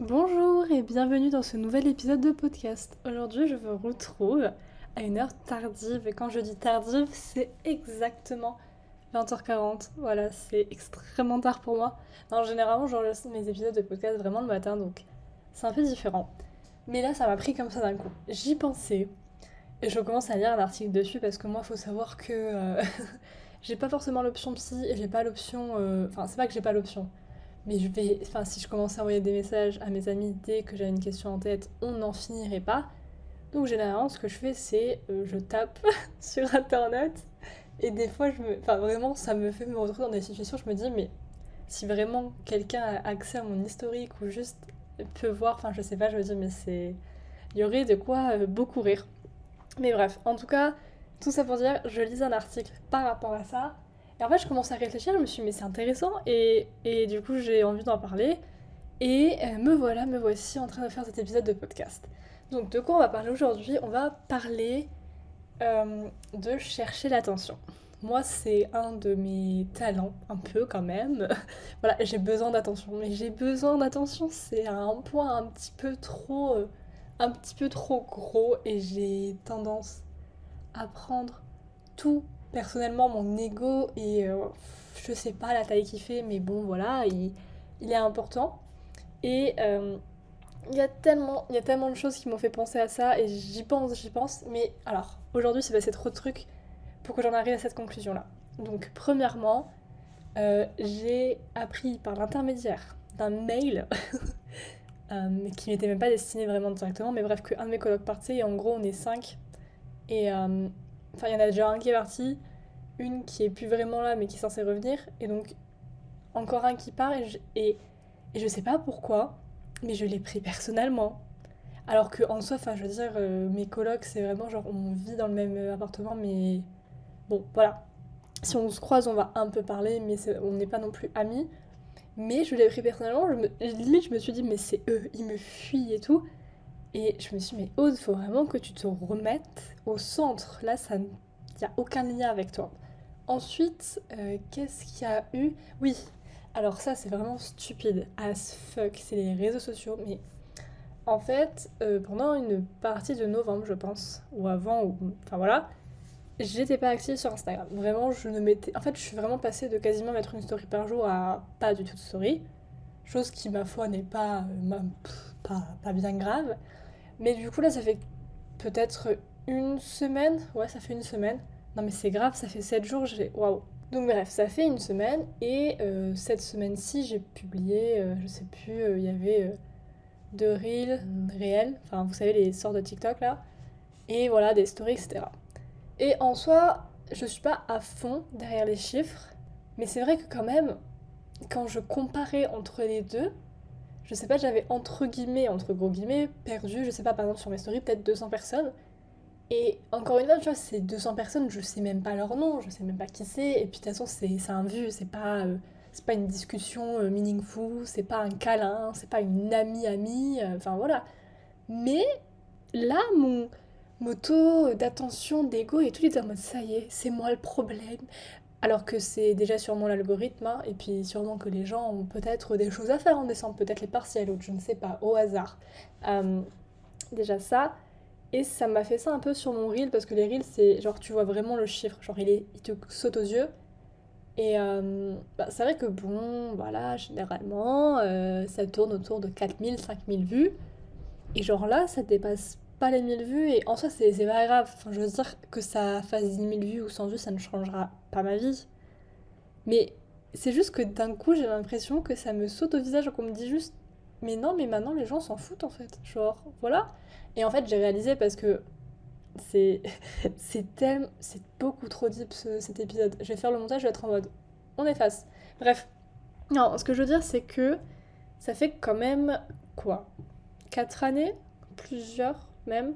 Bonjour et bienvenue dans ce nouvel épisode de podcast. Aujourd'hui, je vous retrouve à une heure tardive. Et quand je dis tardive, c'est exactement 20h40. Voilà, c'est extrêmement tard pour moi. Non, généralement, j'enregistre mes épisodes de podcast vraiment le matin, donc c'est un peu différent. Mais là, ça m'a pris comme ça d'un coup. J'y pensais. Et je commence à lire un article dessus parce que moi, il faut savoir que euh, j'ai pas forcément l'option psy et j'ai pas l'option. euh, Enfin, c'est pas que j'ai pas l'option. Mais je vais. Enfin, si je commence à envoyer des messages à mes amis dès que j'ai une question en tête, on n'en finirait pas. Donc, généralement, ce que je fais, c'est euh, je tape sur internet. Et des fois, je me. Enfin, vraiment, ça me fait me retrouver dans des situations je me dis, mais si vraiment quelqu'un a accès à mon historique ou juste peut voir, enfin, je sais pas, je me dis, mais c'est. Il y aurait de quoi euh, beaucoup rire. Mais bref, en tout cas, tout ça pour dire, je lisais un article par rapport à ça. Et en fait, je commençais à réfléchir, je me suis dit, mais c'est intéressant. Et, et du coup, j'ai envie d'en parler. Et euh, me voilà, me voici en train de faire cet épisode de podcast. Donc, de quoi on va parler aujourd'hui? On va parler euh, de chercher l'attention. Moi, c'est un de mes talents, un peu quand même. voilà, j'ai besoin d'attention. Mais j'ai besoin d'attention, c'est un point un petit peu trop. euh, un petit peu trop gros. Et j'ai tendance à prendre tout personnellement, mon ego. Et euh, je sais pas la taille qu'il fait, mais bon, voilà, il, est important. Et. euh, il y a tellement, il y a tellement de choses qui m'ont fait penser à ça et j'y pense, j'y pense. Mais alors, aujourd'hui, c'est passé trop de trucs pour que j'en arrive à cette conclusion-là. Donc, premièrement, euh, j'ai appris par l'intermédiaire d'un mail euh, qui n'était même pas destiné vraiment directement, mais bref, qu'un de mes colocs partait et en gros, on est cinq. Et enfin, il y en a déjà un qui est parti, une qui est plus vraiment là, mais qui est censée revenir, et donc encore un qui part, et je, et, je sais pas pourquoi, mais je l'ai pris personnellement. Alors que en soi, enfin, je veux dire, euh, mes colocs, c'est vraiment genre, on vit dans le même euh, appartement, mais bon, voilà. Si on se croise, on va un peu parler, mais on n'est pas non plus amis. Mais je l'ai pris personnellement, je me, limite, je me suis dit, mais c'est eux, ils me fuient et tout. Et je me suis dit, mais Aude, faut vraiment que tu te remettes au centre. Là, ça, n'y a aucun lien avec toi. Ensuite, euh, qu'est-ce qu'il y a eu? Oui, alors ça, c'est vraiment stupide as fuck. C'est les réseaux sociaux, mais en fait, euh, pendant une partie de novembre, je pense, ou avant, enfin voilà, j'étais pas active sur Instagram. Vraiment, je ne mettais. En fait, je suis vraiment passée de quasiment mettre une story par jour à pas du tout de story. Chose qui, ma foi, n'est pas, euh, pas, pas bien grave. Mais du coup, là, ça fait peut-être une semaine. Ouais, ça fait une semaine. Non, mais c'est grave, ça fait 7 jours. J'ai. Waouh! Donc, bref, ça fait une semaine. Et euh, cette semaine-ci, j'ai publié, euh, je sais plus, euh, il y avait deux reels réels. Enfin, vous savez, les sorts de TikTok là. Et voilà, des stories, etc. Et en soi, je suis pas à fond derrière les chiffres. Mais c'est vrai que quand même, quand je comparais entre les deux, je sais pas, j'avais entre guillemets, entre gros guillemets, perdu, je sais pas, par exemple sur mes stories, peut-être 200 personnes. Et encore une fois, tu vois, ces 200 personnes, je sais même pas leur nom, je sais même pas qui c'est. Et puis de toute façon, c'est un vu, c'est pas, euh, pas une discussion euh, meaningful, c'est pas un câlin, c'est pas une amie-amie, euh, enfin voilà. Mais là, mon, taux d'attention, d'ego et tout, il était en mode ça y est, c'est moi le problème. Alors que c'est déjà sûrement l'algorithme, hein, et puis sûrement que les gens ont peut-être des choses à faire en décembre, peut-être les partiels, ou je ne sais pas, au hasard. Euh, déjà ça. Et ça m'a fait ça un peu sur mon reel, parce que les reels, c'est genre tu vois vraiment le chiffre, genre il, est, il te saute aux yeux. Et euh, bah, c'est vrai que bon, voilà, généralement, euh, ça tourne autour de 4000, 5000 vues. Et genre là, ça dépasse pas les 1000 vues, et en soi, c'est pas grave. Je veux dire que ça fasse 10 000 vues ou 100 vues, ça ne changera pas ma vie. Mais c'est juste que d'un coup, j'ai l'impression que ça me saute au visage, qu'on me dit juste, mais non, mais maintenant les gens s'en foutent en fait. Genre, voilà. Et en fait, j'ai réalisé parce que c'est c'est tellement c'est beaucoup trop deep ce- cet épisode. Je vais faire le montage, je vais être en mode on efface. Bref. Non, ce que je veux dire c'est que ça fait quand même quoi Quatre années? Plusieurs? Même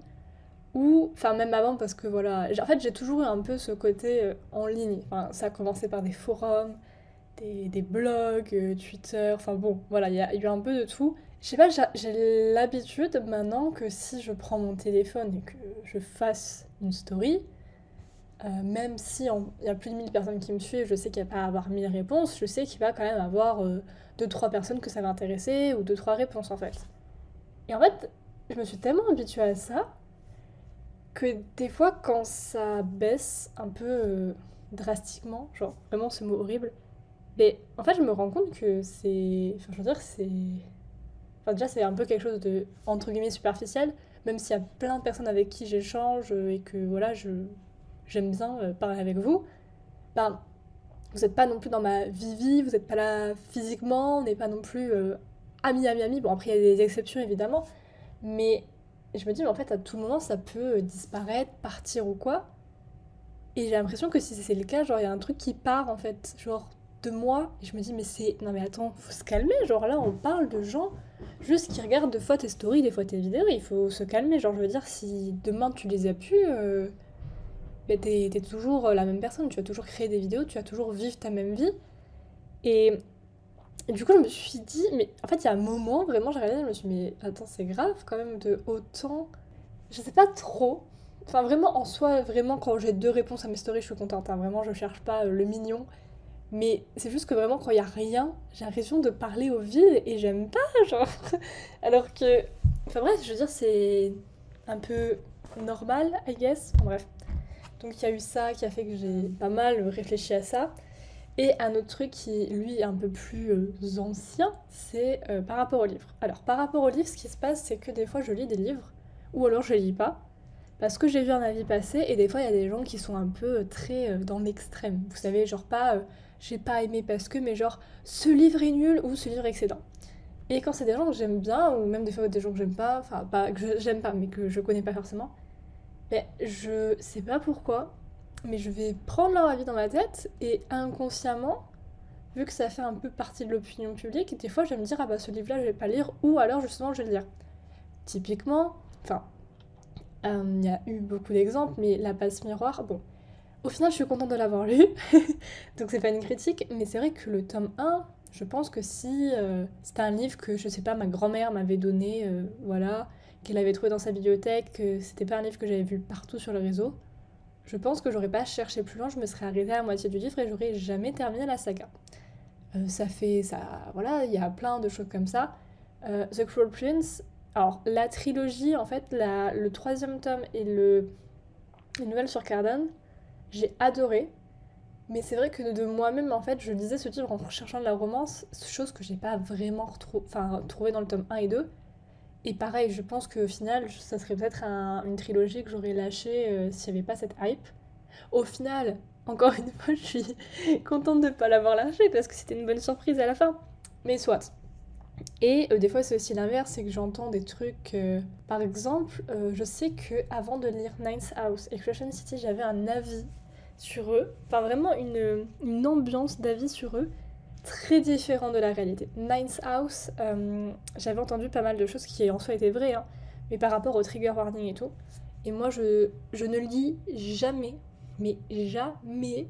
ou enfin même avant parce que voilà, en fait, j'ai toujours eu un peu ce côté euh, en ligne. Enfin, ça a commencé par des forums, des, blogs, euh, Twitter, enfin bon, voilà, il y a eu un peu de tout. Je sais pas, j'ai l'habitude maintenant que si je prends mon téléphone et que je fasse une story, Euh, même si il y a plus de 1000 personnes qui me suivent, je sais qu'il va pas avoir 1000 réponses, je sais qu'il va quand même avoir 2-3 personnes que ça va intéresser ou 2-3 réponses en fait. Et en fait, je me suis tellement habituée à ça que des fois, quand ça baisse un peu drastiquement, genre vraiment ce mot horrible, mais en fait, je me rends compte que c'est. Enfin, je veux dire, c'est. Enfin, déjà, c'est un peu quelque chose de, entre guillemets, superficiel, même s'il y a plein de personnes avec qui j'échange et que, voilà, je j'aime bien euh, parler avec vous. Ben, vous n'êtes pas non plus dans ma vie-vie, vous n'êtes pas là physiquement, on n'est pas non plus euh, amis, amis, amis. Bon, après, il y a des exceptions, évidemment. Mais je me dis, mais en fait, à tout moment, ça peut disparaître, partir ou quoi. Et j'ai l'impression que si c'est le cas, genre, il y a un truc qui part, en fait. Genre, de moi. Et je me dis, mais c'est. Non, mais attends, faut se calmer. Genre là, on parle de gens juste qui regardent des fois tes stories, des fois tes vidéos. Il faut se calmer. Genre, je veux dire, si demain tu les as pu, euh... t'es toujours la même personne. Tu vas toujours créer des vidéos, tu vas toujours vivre ta même vie. Et, du coup, je me suis dit, mais en fait, il y a un moment, vraiment, j'ai réalisé, je me suis dit, mais attends, c'est grave quand même de autant. Je sais pas trop. Enfin, vraiment, en soi, vraiment, quand j'ai deux réponses à mes stories, je suis contente. Hein. Vraiment, je cherche pas le mignon. Mais c'est juste que vraiment, quand il n'y a rien, j'ai l'impression de parler au vide et j'aime pas, genre. Alors que. Enfin bref, je veux dire, c'est un peu normal, I guess. bref. Donc il y a eu ça qui a fait que j'ai pas mal réfléchi à ça. Et un autre truc qui, lui, est un peu plus euh, ancien, c'est euh, par rapport au livre. Alors, par rapport au livre, ce qui se passe, c'est que des fois, je lis des livres, ou alors je lis pas, parce que j'ai vu un avis passer, et des fois, il y a des gens qui sont un peu euh, très dans l'extrême. Vous savez, genre pas j'ai pas aimé parce que, mais genre, ce livre est nul ou ce livre est excellent. Et quand c'est des gens que j'aime bien, ou même des fois des gens que j'aime pas, enfin, pas que j'aime pas, mais que je connais pas forcément, ben, je sais pas pourquoi, mais je vais prendre leur avis dans ma tête et inconsciemment, vu que ça fait un peu partie de l'opinion publique, des fois je vais me dire, ah bah ce livre-là je vais pas lire, ou alors justement je vais le lire. Typiquement, enfin, euh, il y a eu beaucoup d'exemples, mais La passe miroir, bon, au final, je suis contente de l'avoir lu, donc c'est pas une critique, mais c'est vrai que le tome 1, je pense que si euh, c'était un livre que, je sais pas, ma grand-mère m'avait donné, euh, voilà, qu'elle avait trouvé dans sa bibliothèque, que c'était pas un livre que j'avais vu partout sur le réseau, je pense que j'aurais pas cherché plus loin, je me serais arrêtée à la moitié du livre et j'aurais jamais terminé la saga. Euh, ça fait, ça, voilà, il y a plein de choses comme ça. The Cruel Prince, alors la trilogie, en fait, la, le troisième tome et le, les nouvelles sur Cardan, j'ai adoré. Mais c'est vrai que de moi-même, en fait, je lisais ce livre en recherchant de la romance, chose que j'ai pas vraiment enfin, trouvé dans le tome 1 et 2. Et pareil, je pense qu'au final, ça serait peut-être une trilogie que j'aurais lâchée euh, s'il n'y avait pas cette hype. Au final, encore une fois, je suis contente de ne pas l'avoir lâché parce que c'était une bonne surprise à la fin. Mais soit. Et euh, des fois, c'est aussi l'inverse, c'est que j'entends des trucs. Euh, par exemple, je sais que avant de lire Ninth House et Crescent City, j'avais un avis sur eux, enfin vraiment une, une ambiance d'avis sur eux très différent de la réalité. Ninth House, j'avais entendu pas mal de choses qui en soi étaient vraies, hein, mais par rapport au trigger warning et tout. Et moi, je, je ne lis jamais, mais jamais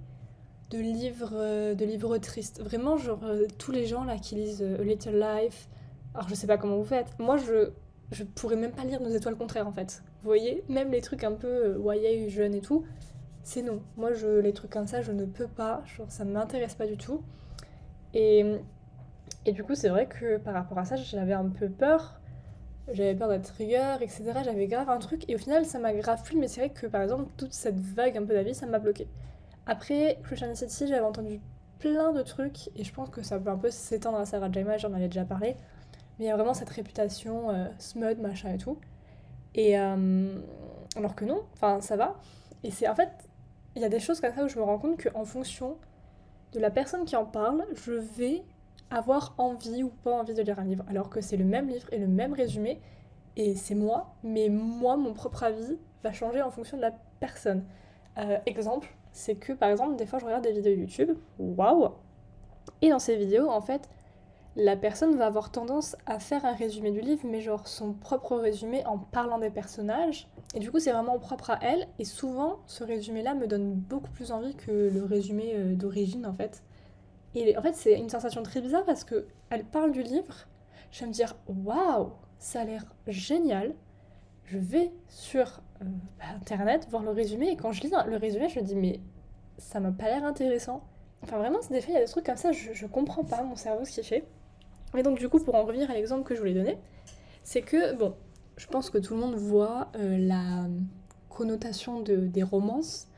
de livres, euh, de livres tristes. Vraiment, genre, euh, tous les gens là qui lisent euh, A Little Life, alors je sais pas comment vous faites, moi je, je pourrais même pas lire Nos étoiles contraires en fait. Vous voyez, même les trucs un peu YA jeunes et tout, c'est non. Moi, je, les trucs comme ça, je ne peux pas, genre, ça ne m'intéresse pas du tout. Et, et du coup, c'est vrai que par rapport à ça, j'avais un peu peur. J'avais peur d'être rigueur, etc. J'avais grave un truc. Et au final, ça m'a grave plu. Mais c'est vrai que par exemple, toute cette vague un peu d'avis, ça m'a bloqué. Après, Christian City, j'avais entendu plein de trucs et je pense que ça peut un peu s'étendre à Sarah Jaima, j'en avais déjà parlé. Mais il y a vraiment cette réputation euh, smud, machin et tout. Et euh, alors que non, enfin ça va. Et c'est en fait, il y a des choses comme ça où je me rends compte qu'en fonction de la personne qui en parle, je vais avoir envie ou pas envie de lire un livre. Alors que c'est le même livre et le même résumé, et c'est moi, mais moi, mon propre avis va changer en fonction de la personne. Euh, exemple, c'est que par exemple, des fois je regarde des vidéos YouTube, waouh Et dans ces vidéos, en fait, la personne va avoir tendance à faire un résumé du livre, mais genre son propre résumé en parlant des personnages. Et du coup, c'est vraiment propre à elle. Et souvent, ce résumé-là me donne beaucoup plus envie que le résumé euh, d'origine, en fait. Et en fait, c'est une sensation très bizarre parce que elle parle du livre. Je vais me dire, waouh, ça a l'air génial. je vais sur euh, bah, internet voir le résumé et quand je lis le résumé, je me dis mais ça m'a pas l'air intéressant. Enfin vraiment, des fois il y a des trucs comme ça, je, je comprends pas mon cerveau ce qu'il fait. Et donc du coup, pour en revenir à l'exemple que je voulais donner, c'est que bon, je pense que tout le monde voit euh, la connotation de, des romances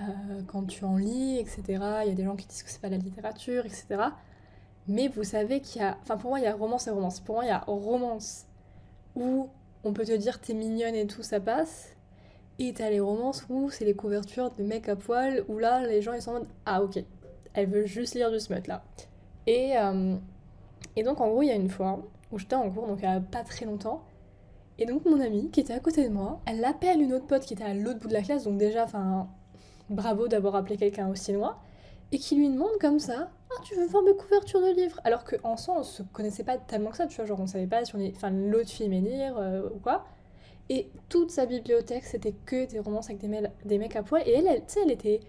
euh, quand tu en lis, etc. Il y a des gens qui disent que c'est pas la littérature, etc. Mais vous savez qu'il y a. Enfin, pour moi, il y a romance et romance. Pour moi, il y a romance où on peut te dire t'es mignonne et tout, ça passe. Et t'as les romances où c'est les couvertures de mecs à poil, où là, les gens ils sont en mode Ah, ok, elle veut juste lire du smut là. Et, euh, et donc, en gros, il y a une fois où j'étais en cours, donc il y a pas très longtemps, et donc mon amie qui était à côté de moi, elle appelle une autre pote qui était à l'autre bout de la classe, donc déjà, enfin, bravo d'avoir appelé quelqu'un aussi loin, et qui lui demande comme ça Ah, tu veux voir mes couvertures de livres? Alors qu'en soi, on se connaissait pas tellement que ça, tu vois, genre on savait pas si on est. Enfin, l'autre fille aimait lire euh, ou quoi. Et toute sa bibliothèque, c'était que des romances avec des, des mecs à poil, et elle, tu sais, elle était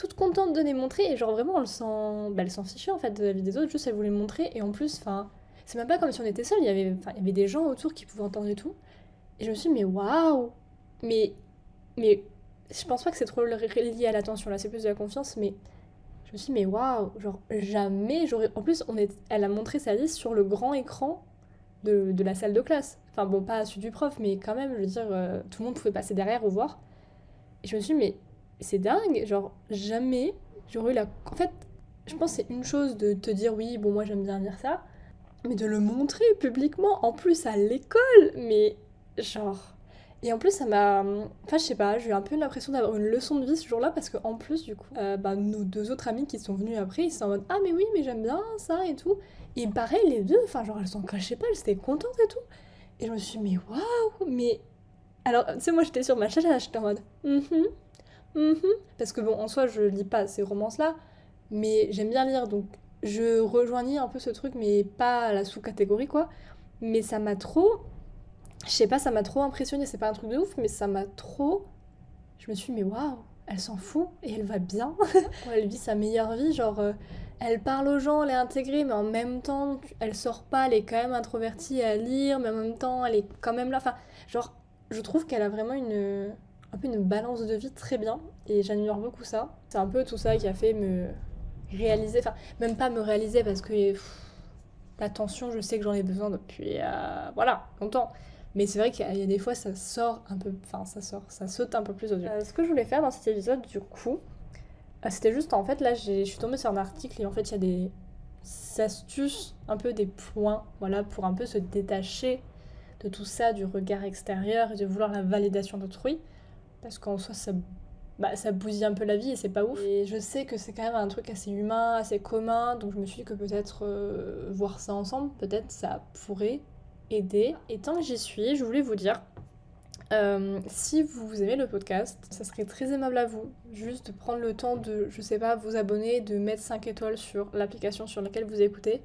toute contente de les montrer, et genre vraiment, elle s'en bah, s'en fichait en fait de la vie des autres, juste elle voulait montrer, et en plus, enfin, c'est même pas comme si on était seul, il y avait, il y avait des gens autour qui pouvaient entendre et tout. Et je me suis dit, mais waouh Mais, mais je pense pas que c'est trop lié à l'attention, là, c'est plus de la confiance, mais je me suis dit, mais waouh Genre, jamais j'aurais. En plus, on est... elle a montré sa liste sur le grand écran de, de la salle de classe. Enfin, bon, pas celui du prof, mais quand même, je veux dire, euh, tout le monde pouvait passer derrière ou voir. Et je me suis dit, mais c'est dingue, genre, jamais j'aurais eu la. En fait, je pense c'est une chose de te dire, oui, bon, moi j'aime bien lire ça, mais de le montrer publiquement, en plus à l'école, mais Genre. Et en plus, ça m'a. Enfin, je sais pas, j'ai eu un peu l'impression d'avoir une leçon de vie ce jour-là parce qu'en plus, du coup, euh, bah, nos deux autres amis qui sont venus après, ils sont en mode Ah, mais oui, mais j'aime bien ça et tout. Et pareil, les deux, enfin, genre, elles sont cachées pas, elles étaient contentes et tout. Et je me suis dit, mais waouh, mais. Alors, tu sais, moi j'étais sur ma chaîne, j'étais en mode mm Parce que bon, en soi, je lis pas ces romances-là, mais j'aime bien lire, donc je rejoignis un peu ce truc, mais pas la sous-catégorie, quoi. Mais ça m'a trop je sais pas, ça m'a trop impressionné. C'est pas un truc de ouf, mais ça m'a trop. Je me suis dit, mais waouh, elle s'en fout et elle va bien. elle vit sa meilleure vie, genre. Euh, elle parle aux gens, elle est intégrée, mais en même temps, elle sort pas, elle est quand même introvertie à lire, mais en même temps, elle est quand même là. Enfin, genre, je trouve qu'elle a vraiment une, un peu une balance de vie très bien, et j'admire beaucoup ça. C'est un peu tout ça qui a fait me réaliser, enfin, même pas me réaliser parce que l'attention, je sais que j'en ai besoin depuis, euh, voilà, longtemps. Mais c'est vrai qu'il y a des fois, ça sort un peu. Enfin, ça sort, ça saute un peu plus aux yeux. Euh, ce que je voulais faire dans cet épisode, du coup, euh, c'était juste en fait, là, je suis tombée sur un article et en fait, il y a des astuces, un peu des points, voilà, pour un peu se détacher de tout ça, du regard extérieur et de vouloir la validation d'autrui. Parce qu'en soi, ça, bah, ça bousille un peu la vie et c'est pas ouf. Et je sais que c'est quand même un truc assez humain, assez commun, donc je me suis dit que peut-être euh, voir ça ensemble, peut-être ça pourrait aider. Et tant que j'y suis, je voulais vous dire, euh, si vous aimez le podcast, ça serait très aimable à vous, juste de prendre le temps de, je sais pas, vous abonner, de mettre 5 étoiles sur l'application sur laquelle vous écoutez.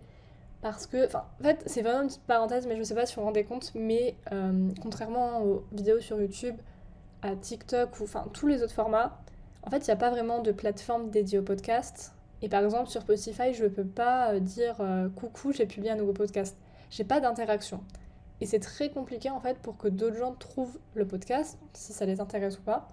Parce que, enfin, en fait, c'est vraiment une petite parenthèse, mais je sais pas si vous vous rendez compte, mais euh, contrairement aux vidéos sur YouTube, TikTok ou enfin tous les autres formats, en fait, il n'y a pas vraiment de plateforme dédiée au podcast. Et par exemple, sur Spotify, je ne peux pas euh, dire coucou, j'ai publié un nouveau podcast j'ai pas d'interaction. Et c'est très compliqué en fait pour que d'autres gens trouvent le podcast, si ça les intéresse ou pas.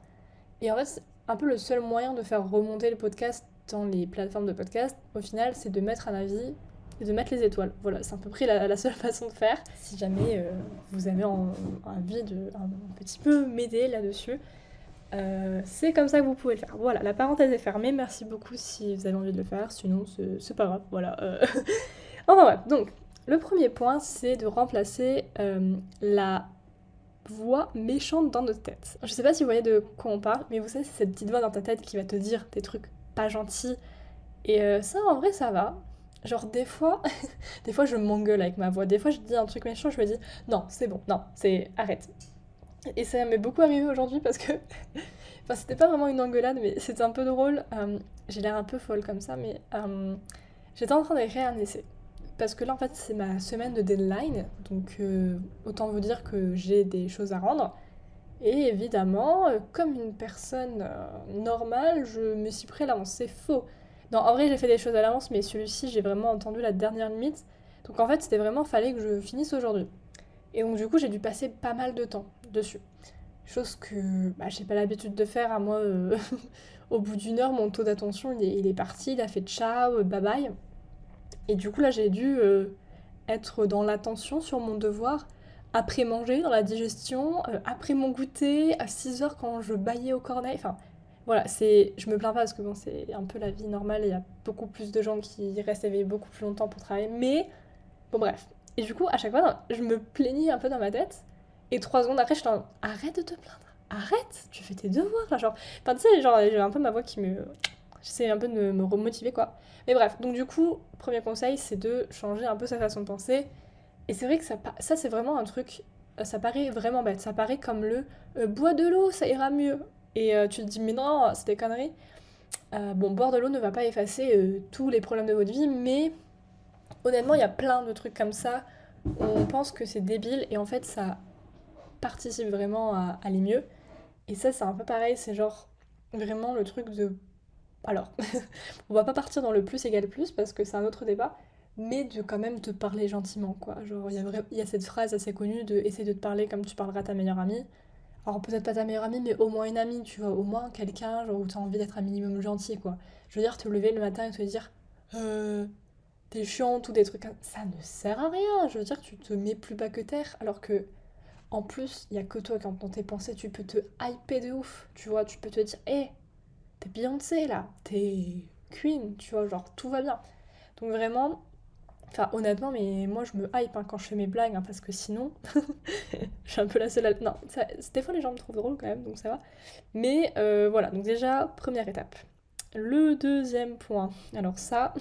Et en fait, un peu le seul moyen de faire remonter le podcast dans les plateformes de podcast, au final, c'est de mettre un avis de mettre les étoiles. Voilà, c'est à peu près la, seule façon de faire. Si jamais euh, vous avez envie de un, petit peu m'aider là-dessus, euh, c'est comme ça que vous pouvez le faire. Voilà, la parenthèse est fermée. Merci beaucoup si vous avez envie de le faire. Sinon, c'est pas grave. Voilà. Euh. enfin bref, donc le premier point, c'est de remplacer euh, la voix méchante dans notre tête. Je sais pas si vous voyez de quoi on parle, mais vous savez, c'est cette petite voix dans ta tête qui va te dire des trucs pas gentils. Et ça, en vrai, ça va. Genre, des fois, des fois, je m'engueule avec ma voix. Des fois, je dis un truc méchant, je me dis non, c'est bon, non, c'est arrête. Et ça m'est beaucoup arrivé aujourd'hui parce que. enfin, c'était pas vraiment une engueulade, mais c'était un peu drôle. Euh, j'ai l'air un peu folle comme ça, mais j'étais en train d'écrire un essai parce que là en fait c'est ma semaine de deadline, donc euh, autant vous dire que j'ai des choses à rendre. Et évidemment, euh, comme une personne euh, normale, je me suis. C'est faux. Non, en vrai j'ai fait des choses à l'avance, mais celui-ci j'ai vraiment entendu la dernière limite. Donc en fait c'était vraiment, fallait que je finisse aujourd'hui. Et donc du coup, j'ai dû passer pas mal de temps dessus. Chose que bah, j'ai pas l'habitude de faire à moi. Euh, au bout d'une heure, mon taux d'attention, il est, parti, il a fait ciao, bye bye. Et du coup, là, j'ai dû euh, être dans l'attention sur mon devoir après manger, dans la digestion, euh, après mon goûter, à 6 heures quand je baillais au cornet. Enfin, voilà, c'est, je me plains pas parce que bon, c'est un peu la vie normale. Il y a beaucoup plus de gens qui restent éveillés beaucoup plus longtemps pour travailler. Mais bon, bref. Et du coup, à chaque fois, je me plaignais un peu dans ma tête. Et trois secondes après, je en arrête de te plaindre. Arrête, tu fais tes devoirs là, genre. Enfin, tu sais, genre, j'ai un peu ma voix qui me. J'essaie un peu de me remotiver, quoi. Mais bref, donc du coup, premier conseil, c'est de changer un peu sa façon de penser. Et c'est vrai que ça, ça c'est vraiment un truc. Ça paraît vraiment bête. Ça paraît comme le euh, bois de l'eau, ça ira mieux. Et euh, tu te dis, mais non, c'est des conneries. bon, boire de l'eau ne va pas effacer tous les problèmes de votre vie, mais honnêtement, il y a plein de trucs comme ça. On pense que c'est débile et en fait, ça participe vraiment à aller mieux. Et ça, c'est un peu pareil, c'est genre vraiment le truc de. Alors, on va pas partir dans le plus égal plus parce que c'est un autre débat, mais de quand même te parler gentiment, quoi. Genre, il y, y a cette phrase assez connue de essayer de te parler comme tu parleras à ta meilleure amie. Alors, peut-être pas ta meilleure amie, mais au moins une amie, tu vois, au moins quelqu'un, genre, où t'as envie d'être un minimum gentil, quoi. Je veux dire, te lever le matin et te dire, euh, t'es chiante ou des trucs ça ne sert à rien. Je veux dire, tu te mets plus bas que terre, alors que en plus, il y a que toi quand dans tes pensées, tu peux te hyper de ouf. Tu vois, tu peux te dire, hé, t'es Beyoncé là, t'es Queen, tu vois, genre tout va bien. Donc vraiment, enfin honnêtement, mais moi je me hype hein, quand je fais mes blagues, hein, parce que sinon, je suis un peu la seule à... Non, des fois les gens me trouvent drôle quand même, donc ça va. Mais euh, voilà, donc déjà, première étape. Le deuxième point, alors ça,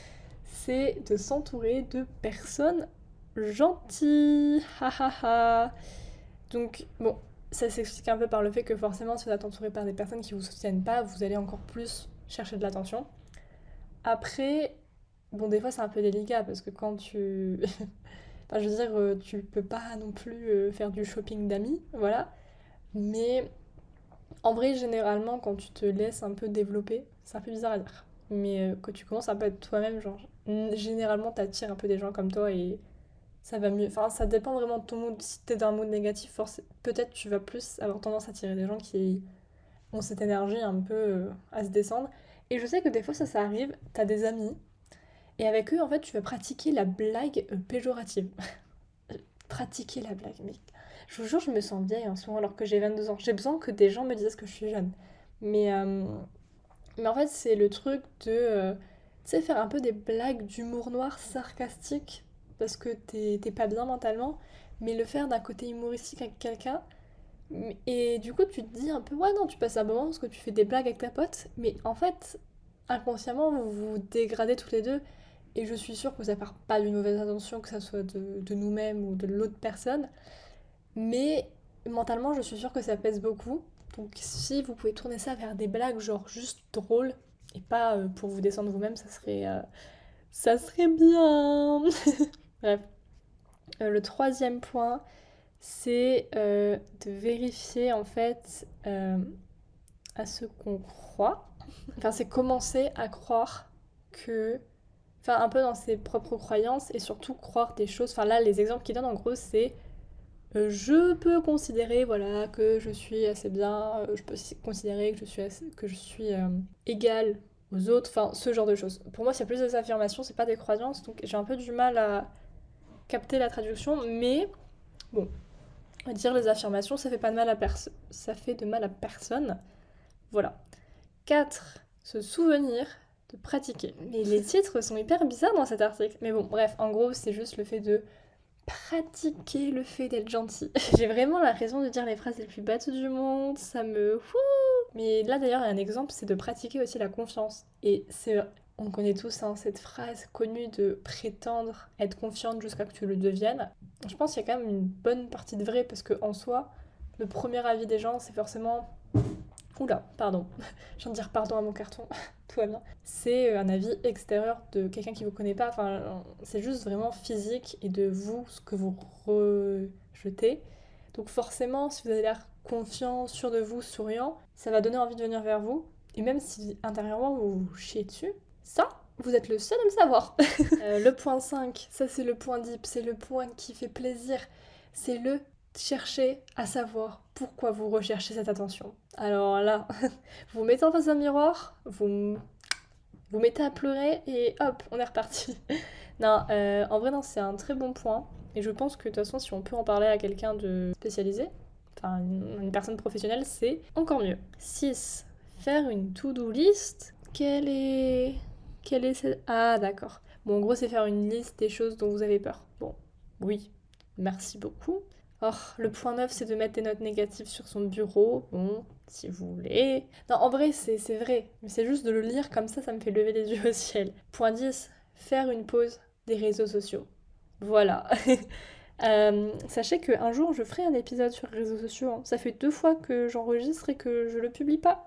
c'est de s'entourer de personnes gentilles. Donc, bon, ça s'explique un peu par le fait que forcément, si vous êtes entouré par des personnes qui vous soutiennent pas, vous allez encore plus chercher de l'attention. Après, bon, des fois, c'est un peu délicat parce que quand tu. enfin, je veux dire, euh, tu peux pas non plus euh, faire du shopping d'amis, voilà. Mais en vrai, généralement, quand tu te laisses un peu développer, c'est un peu bizarre à dire. Mais euh, quand tu commences un peu à être toi-même, genre, généralement, t'attires un peu des gens comme toi et ça va mieux. Enfin, ça dépend vraiment de ton mood. Si t'es dans un mood négatif, peut-être tu vas plus avoir tendance à tirer des gens qui ont cette énergie un peu à se descendre. Et je sais que des fois ça, ça arrive, t'as des amis, et avec eux, en fait, tu vas pratiquer la blague euh, péjorative. pratiquer la blague, mais je vous jure, je me sens vieille en ce moment alors que j'ai 22 ans. J'ai besoin que des gens me disent que je suis jeune. Mais, euh, mais en fait, c'est le truc de, tu sais, faire un peu des blagues d'humour noir sarcastique parce que t'es pas bien mentalement, mais le faire d'un côté humoristique avec quelqu'un. Et du coup, tu te dis un peu, ouais, non, tu passes un moment parce que tu fais des blagues avec ta pote, mais en fait, inconsciemment, vous vous dégradez tous les deux. Et je suis sûre que ça part pas d'une mauvaise intention, que ça soit de, de nous-mêmes ou de l'autre personne. Mais mentalement, je suis sûre que ça pèse beaucoup. Donc si vous pouvez tourner ça vers des blagues genre juste drôles et pas euh, pour vous descendre vous-même, ça serait, euh, ça serait bien. Bref. Euh, le troisième point, c'est de vérifier en fait à ce qu'on croit. Enfin, c'est commencer à croire que. Enfin, un peu dans ses propres croyances et surtout croire des choses. Enfin, là, les exemples qu'il donne en gros, c'est. je peux considérer voilà que je suis assez bien, je peux considérer que je suis que je suis égale aux autres, enfin ce genre de choses. Pour moi, c'est plus des affirmations, c'est pas des croyances, donc j'ai un peu du mal à capter la traduction, mais bon, dire les affirmations, ça fait pas de mal à personne. Ça fait de mal à personne. Voilà. 4. Se souvenir de pratiquer. Mais les titres sont hyper bizarres dans cet article. Mais bon, bref, en gros, c'est juste le fait de pratiquer le fait d'être gentil. J'ai vraiment la raison de dire les phrases les plus bêtes du monde, ça me... Mais là d'ailleurs, il y a un exemple, c'est de pratiquer aussi la confiance. Et c'est on connaît tous hein, cette phrase connue de prétendre être confiante jusqu'à que tu le deviennes. Je pense qu'il y a quand même une bonne partie de vrai parce que en soi, le premier avis des gens, c'est forcément. Oula, pardon. Je viens de dire pardon à mon carton. Tout va bien. C'est euh, un avis extérieur de quelqu'un qui vous connaît pas. Enfin, c'est juste vraiment physique et de vous, ce que vous rejetez. Donc forcément, si vous avez l'air confiant, sûr de vous, souriant, ça va donner envie de venir vers vous. Et même si intérieurement vous vous chiez dessus, ça, vous êtes le seul à le savoir. Euh, le point 5, ça c'est le point deep, c'est le point qui fait plaisir. c'est le chercher à savoir pourquoi vous recherchez cette attention. Alors là, vous mettez en face d'un miroir, vous vous mettez à pleurer et hop, on est reparti. non, euh, en vrai, non, c'est un très bon point. Et je pense que de toute façon, si on peut en parler à quelqu'un de spécialisé, enfin une, personne professionnelle, c'est encore mieux. 6. Faire une to-do list. Quelle est. Quelle est. Ah, d'accord. Bon, en gros, c'est faire une liste des choses dont vous avez peur. Bon, oui, merci beaucoup. Or, le point 9, c'est de mettre des notes négatives sur son bureau. Bon, si vous voulez. Non, en vrai, c'est vrai. Mais c'est juste de le lire comme ça, ça me fait lever les yeux au ciel. Point 10, faire une pause des réseaux sociaux. Voilà. Euh, sachez qu'un jour, je ferai un épisode sur les réseaux sociaux. Hein. Ça fait deux fois que j'enregistre et que je le publie pas.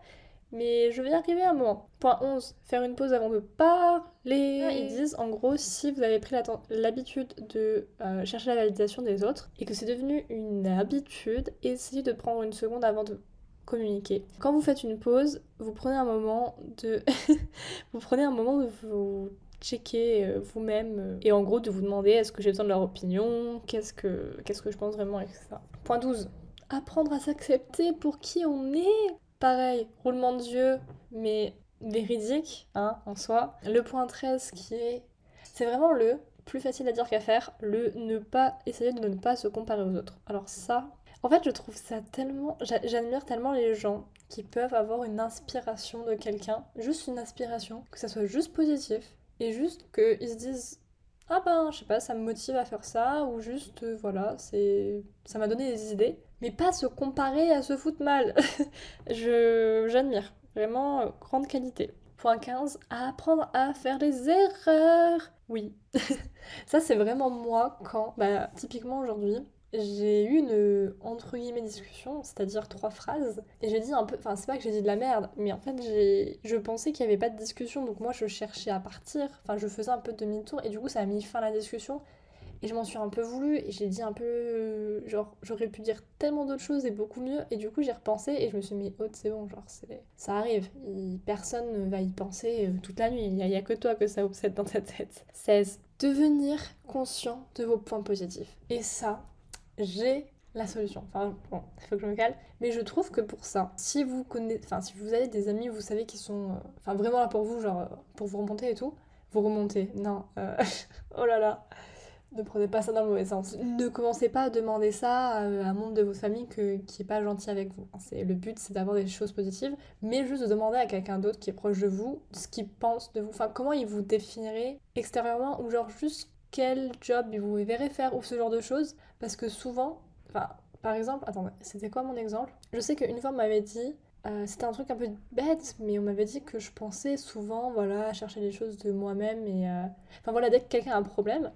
Mais je vais y arriver à un moment. Point 11, faire une pause avant de parler. Ils disent en gros, si vous avez pris l'habitude de euh, chercher la validation des autres et que c'est devenu une habitude, essayez de prendre une seconde avant de communiquer. Quand vous faites une pause, vous prenez un moment de vous prenez un moment de vous checker euh, vous-même euh, et en gros de vous demander est-ce que j'ai besoin de leur opinion, qu'est-ce que qu'est-ce que je pense vraiment etc. Point 12. Apprendre à s'accepter pour qui on est. Pareil, roulement de yeux, mais véridique, hein, en soi. Le point 13 qui est... C'est vraiment le plus facile à dire qu'à faire, le ne pas essayer de ne pas se comparer aux autres. Alors ça, en fait, je trouve ça tellement... J'admire tellement les gens qui peuvent avoir une inspiration de quelqu'un, juste une inspiration, que ça soit juste positif, et juste qu'ils se disent ah ben je sais pas ça me motive à faire ça ou juste euh, voilà c'est ça m'a donné des idées mais pas se comparer à se foutre mal. Je j'admire. Vraiment euh, grande qualité. Point 15 apprendre à faire des erreurs. Oui. Ça c'est vraiment moi quand bah typiquement aujourd'hui j'ai eu une entre guillemets discussion, c'est-à-dire trois phrases, et j'ai dit un peu, enfin c'est pas que j'ai dit de la merde, mais en fait j'ai, je pensais qu'il y avait pas de discussion, donc moi je cherchais à partir, enfin je faisais un peu demi-tour, et du coup ça a mis fin à la discussion, et je m'en suis un peu voulu, et j'ai dit un peu, genre j'aurais pu dire tellement d'autres choses et beaucoup mieux, et du coup j'ai repensé, et je me suis mis, oh c'est bon, genre ça arrive, personne ne va y penser euh, toute la nuit, il y, a que toi que ça obsède dans ta tête. 16. Devenir conscient de vos points positifs. Et ça, j'ai la solution. Enfin, bon, il faut que je me calme. Mais je trouve que pour ça, si vous connaissez, enfin, si vous avez des amis, vous savez qui sont, euh, enfin, vraiment là pour vous, genre, euh, pour vous remonter et tout, vous remontez. Non, euh, oh là là, ne prenez pas ça dans le mauvais sens. Ne commencez pas à demander ça à un membre de votre famille que, qui est pas gentil avec vous. C'est le but, c'est d'avoir des choses positives, mais juste de demander à quelqu'un d'autre qui est proche de vous ce qu'il pense de vous. Enfin, comment il vous définirait extérieurement ou genre juste quel job vous verrez faire ou ce genre de choses. Parce que souvent, enfin, par exemple, attendez, c'était quoi mon exemple? Je sais qu'une fois on m'avait dit, euh, c'était un truc un peu bête, mais on m'avait dit que je pensais souvent, voilà, chercher des choses de moi-même et... Euh, enfin voilà, dès que quelqu'un a un problème,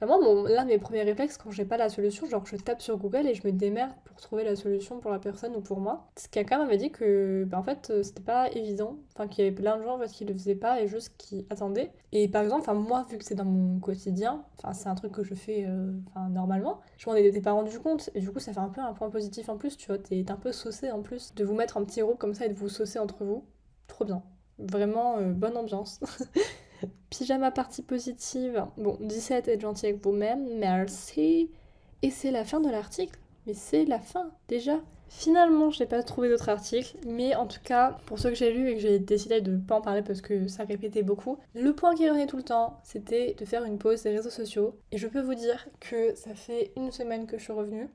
Enfin, moi, l'un de mes premiers réflexes quand j'ai pas la solution, genre je tape sur Google et je me démerde pour trouver la solution pour la personne ou pour moi. Ce quelqu'un m'avait dit que, bah, en fait, euh, c'était pas évident. Enfin, qu'il y avait plein de gens en qui le faisaient pas et juste qui attendaient. Et par exemple, enfin, moi, vu que c'est dans mon quotidien, enfin, c'est un truc que je fais euh, normalement, je m'en étais pas rendu compte. Et du coup, ça fait un peu un point positif en plus, tu vois. T'es un peu saucé en plus. De vous mettre en petit groupe comme ça et de vous saucer entre vous. Trop bien. Vraiment, euh, bonne ambiance. Pyjama partie positive. Bon, 17, être gentil avec vous-même. Merci. Et c'est la fin de l'article. Mais c'est la fin, déjà. Finalement, je n'ai pas trouvé d'autres articles, mais en tout cas, pour ceux que j'ai lus et que j'ai décidé de ne pas en parler parce que ça répétait beaucoup, le point qui revenait tout le temps, c'était de faire une pause des réseaux sociaux. Et je peux vous dire que ça fait une semaine que je suis revenue.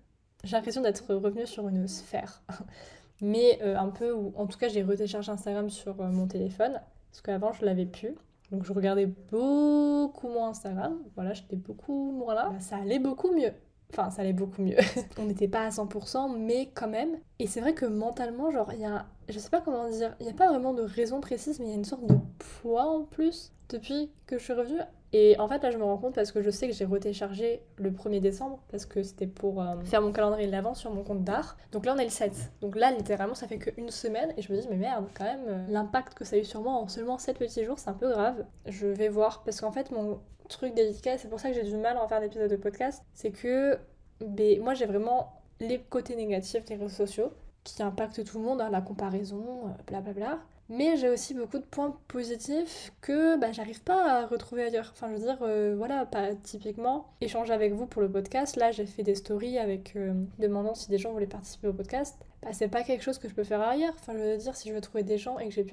J'ai l'impression d'être revenue sur une sphère. mais euh, un peu, ou en tout cas, j'ai retéchargé Instagram sur euh, mon téléphone, parce qu'avant, je l'avais plus. Donc je regardais beaucoup moins Instagram, voilà, j'étais beaucoup moins là. Bah, ça allait beaucoup mieux. Enfin, ça allait beaucoup mieux. On n'était pas à 100%, mais quand même. Et c'est vrai que mentalement, genre, il y a. Je sais pas comment dire, il n'y a pas vraiment de raison précise, mais il y a une sorte de poids en plus depuis que je suis revenue. Et en fait, là, je me rends compte parce que je sais que j'ai retéchargé le 1er décembre parce que c'était pour euh, faire mon calendrier de l'avant sur mon compte d'art. Donc là, on est le 7. Donc là, littéralement, ça fait qu'une semaine et je me dis, mais merde, quand même, euh, l'impact que ça a eu sur moi en seulement 7 petits jours, c'est un peu grave. Je vais voir parce qu'en fait, mon truc délicat, c'est pour ça que j'ai du mal à en faire d'épisode de podcast, c'est que ben, moi, j'ai vraiment les côtés négatifs des réseaux sociaux qui impactent tout le monde, hein, la comparaison, blablabla. Euh, bla bla. Mais j'ai aussi beaucoup de points positifs que bah, j'arrive pas à retrouver ailleurs. Enfin, je veux dire, euh, voilà, pas typiquement échanger avec vous pour le podcast. Là, j'ai fait des stories avec euh, demandant si des gens voulaient participer au podcast. Bah, c'est pas quelque chose que je peux faire ailleurs. Enfin, je veux dire, si je veux trouver des gens et que j'ai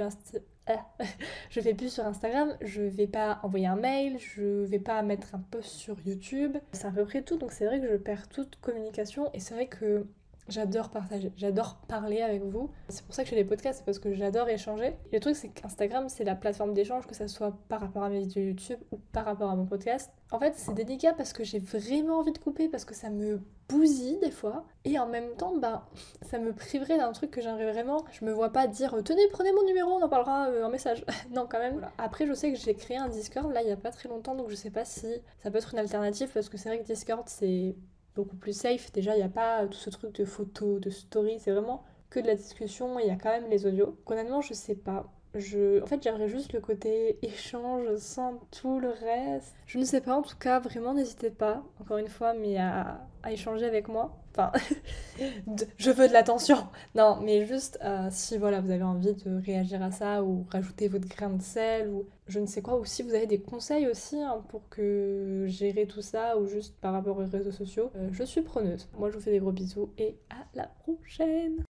ah, je fais plus sur Instagram, je vais pas envoyer un mail, je vais pas mettre un post sur YouTube. C'est à peu près tout, donc c'est vrai que je perds toute communication et c'est vrai que J'adore partager, j'adore parler avec vous. C'est pour ça que je fais des podcasts, parce que j'adore échanger. le truc, c'est qu'Instagram, c'est la plateforme d'échange, que ça soit par rapport à mes vidéos YouTube ou par rapport à mon podcast. En fait, c'est délicat parce que j'ai vraiment envie de couper, parce que ça me bousille des fois. Et en même temps, bah, ça me priverait d'un truc que j'aimerais vraiment. Je me vois pas dire tenez, prenez mon numéro, on en parlera euh, en message. non, quand même. Après, je sais que j'ai créé un Discord là il y a pas très longtemps, donc je sais pas si ça peut être une alternative parce que c'est vrai que Discord c'est beaucoup plus safe. Déjà, il n'y a pas tout ce truc de photos, de stories, c'est vraiment que de la discussion, il y a quand même les audios. Honnêtement, je sais pas. En fait, j'aimerais juste le côté échange sans tout le reste. Je ne sais pas, en tout cas, vraiment, n'hésitez pas, encore une fois, mais à, à échanger avec moi. Enfin, je veux de l'attention. Non, mais juste euh, si voilà, vous avez envie de réagir à ça ou rajouter votre grain de sel ou je ne sais quoi, ou si vous avez des conseils aussi hein, pour que gérer tout ça ou juste par rapport aux réseaux sociaux, euh, je suis preneuse. Moi, je vous fais des gros bisous et à la prochaine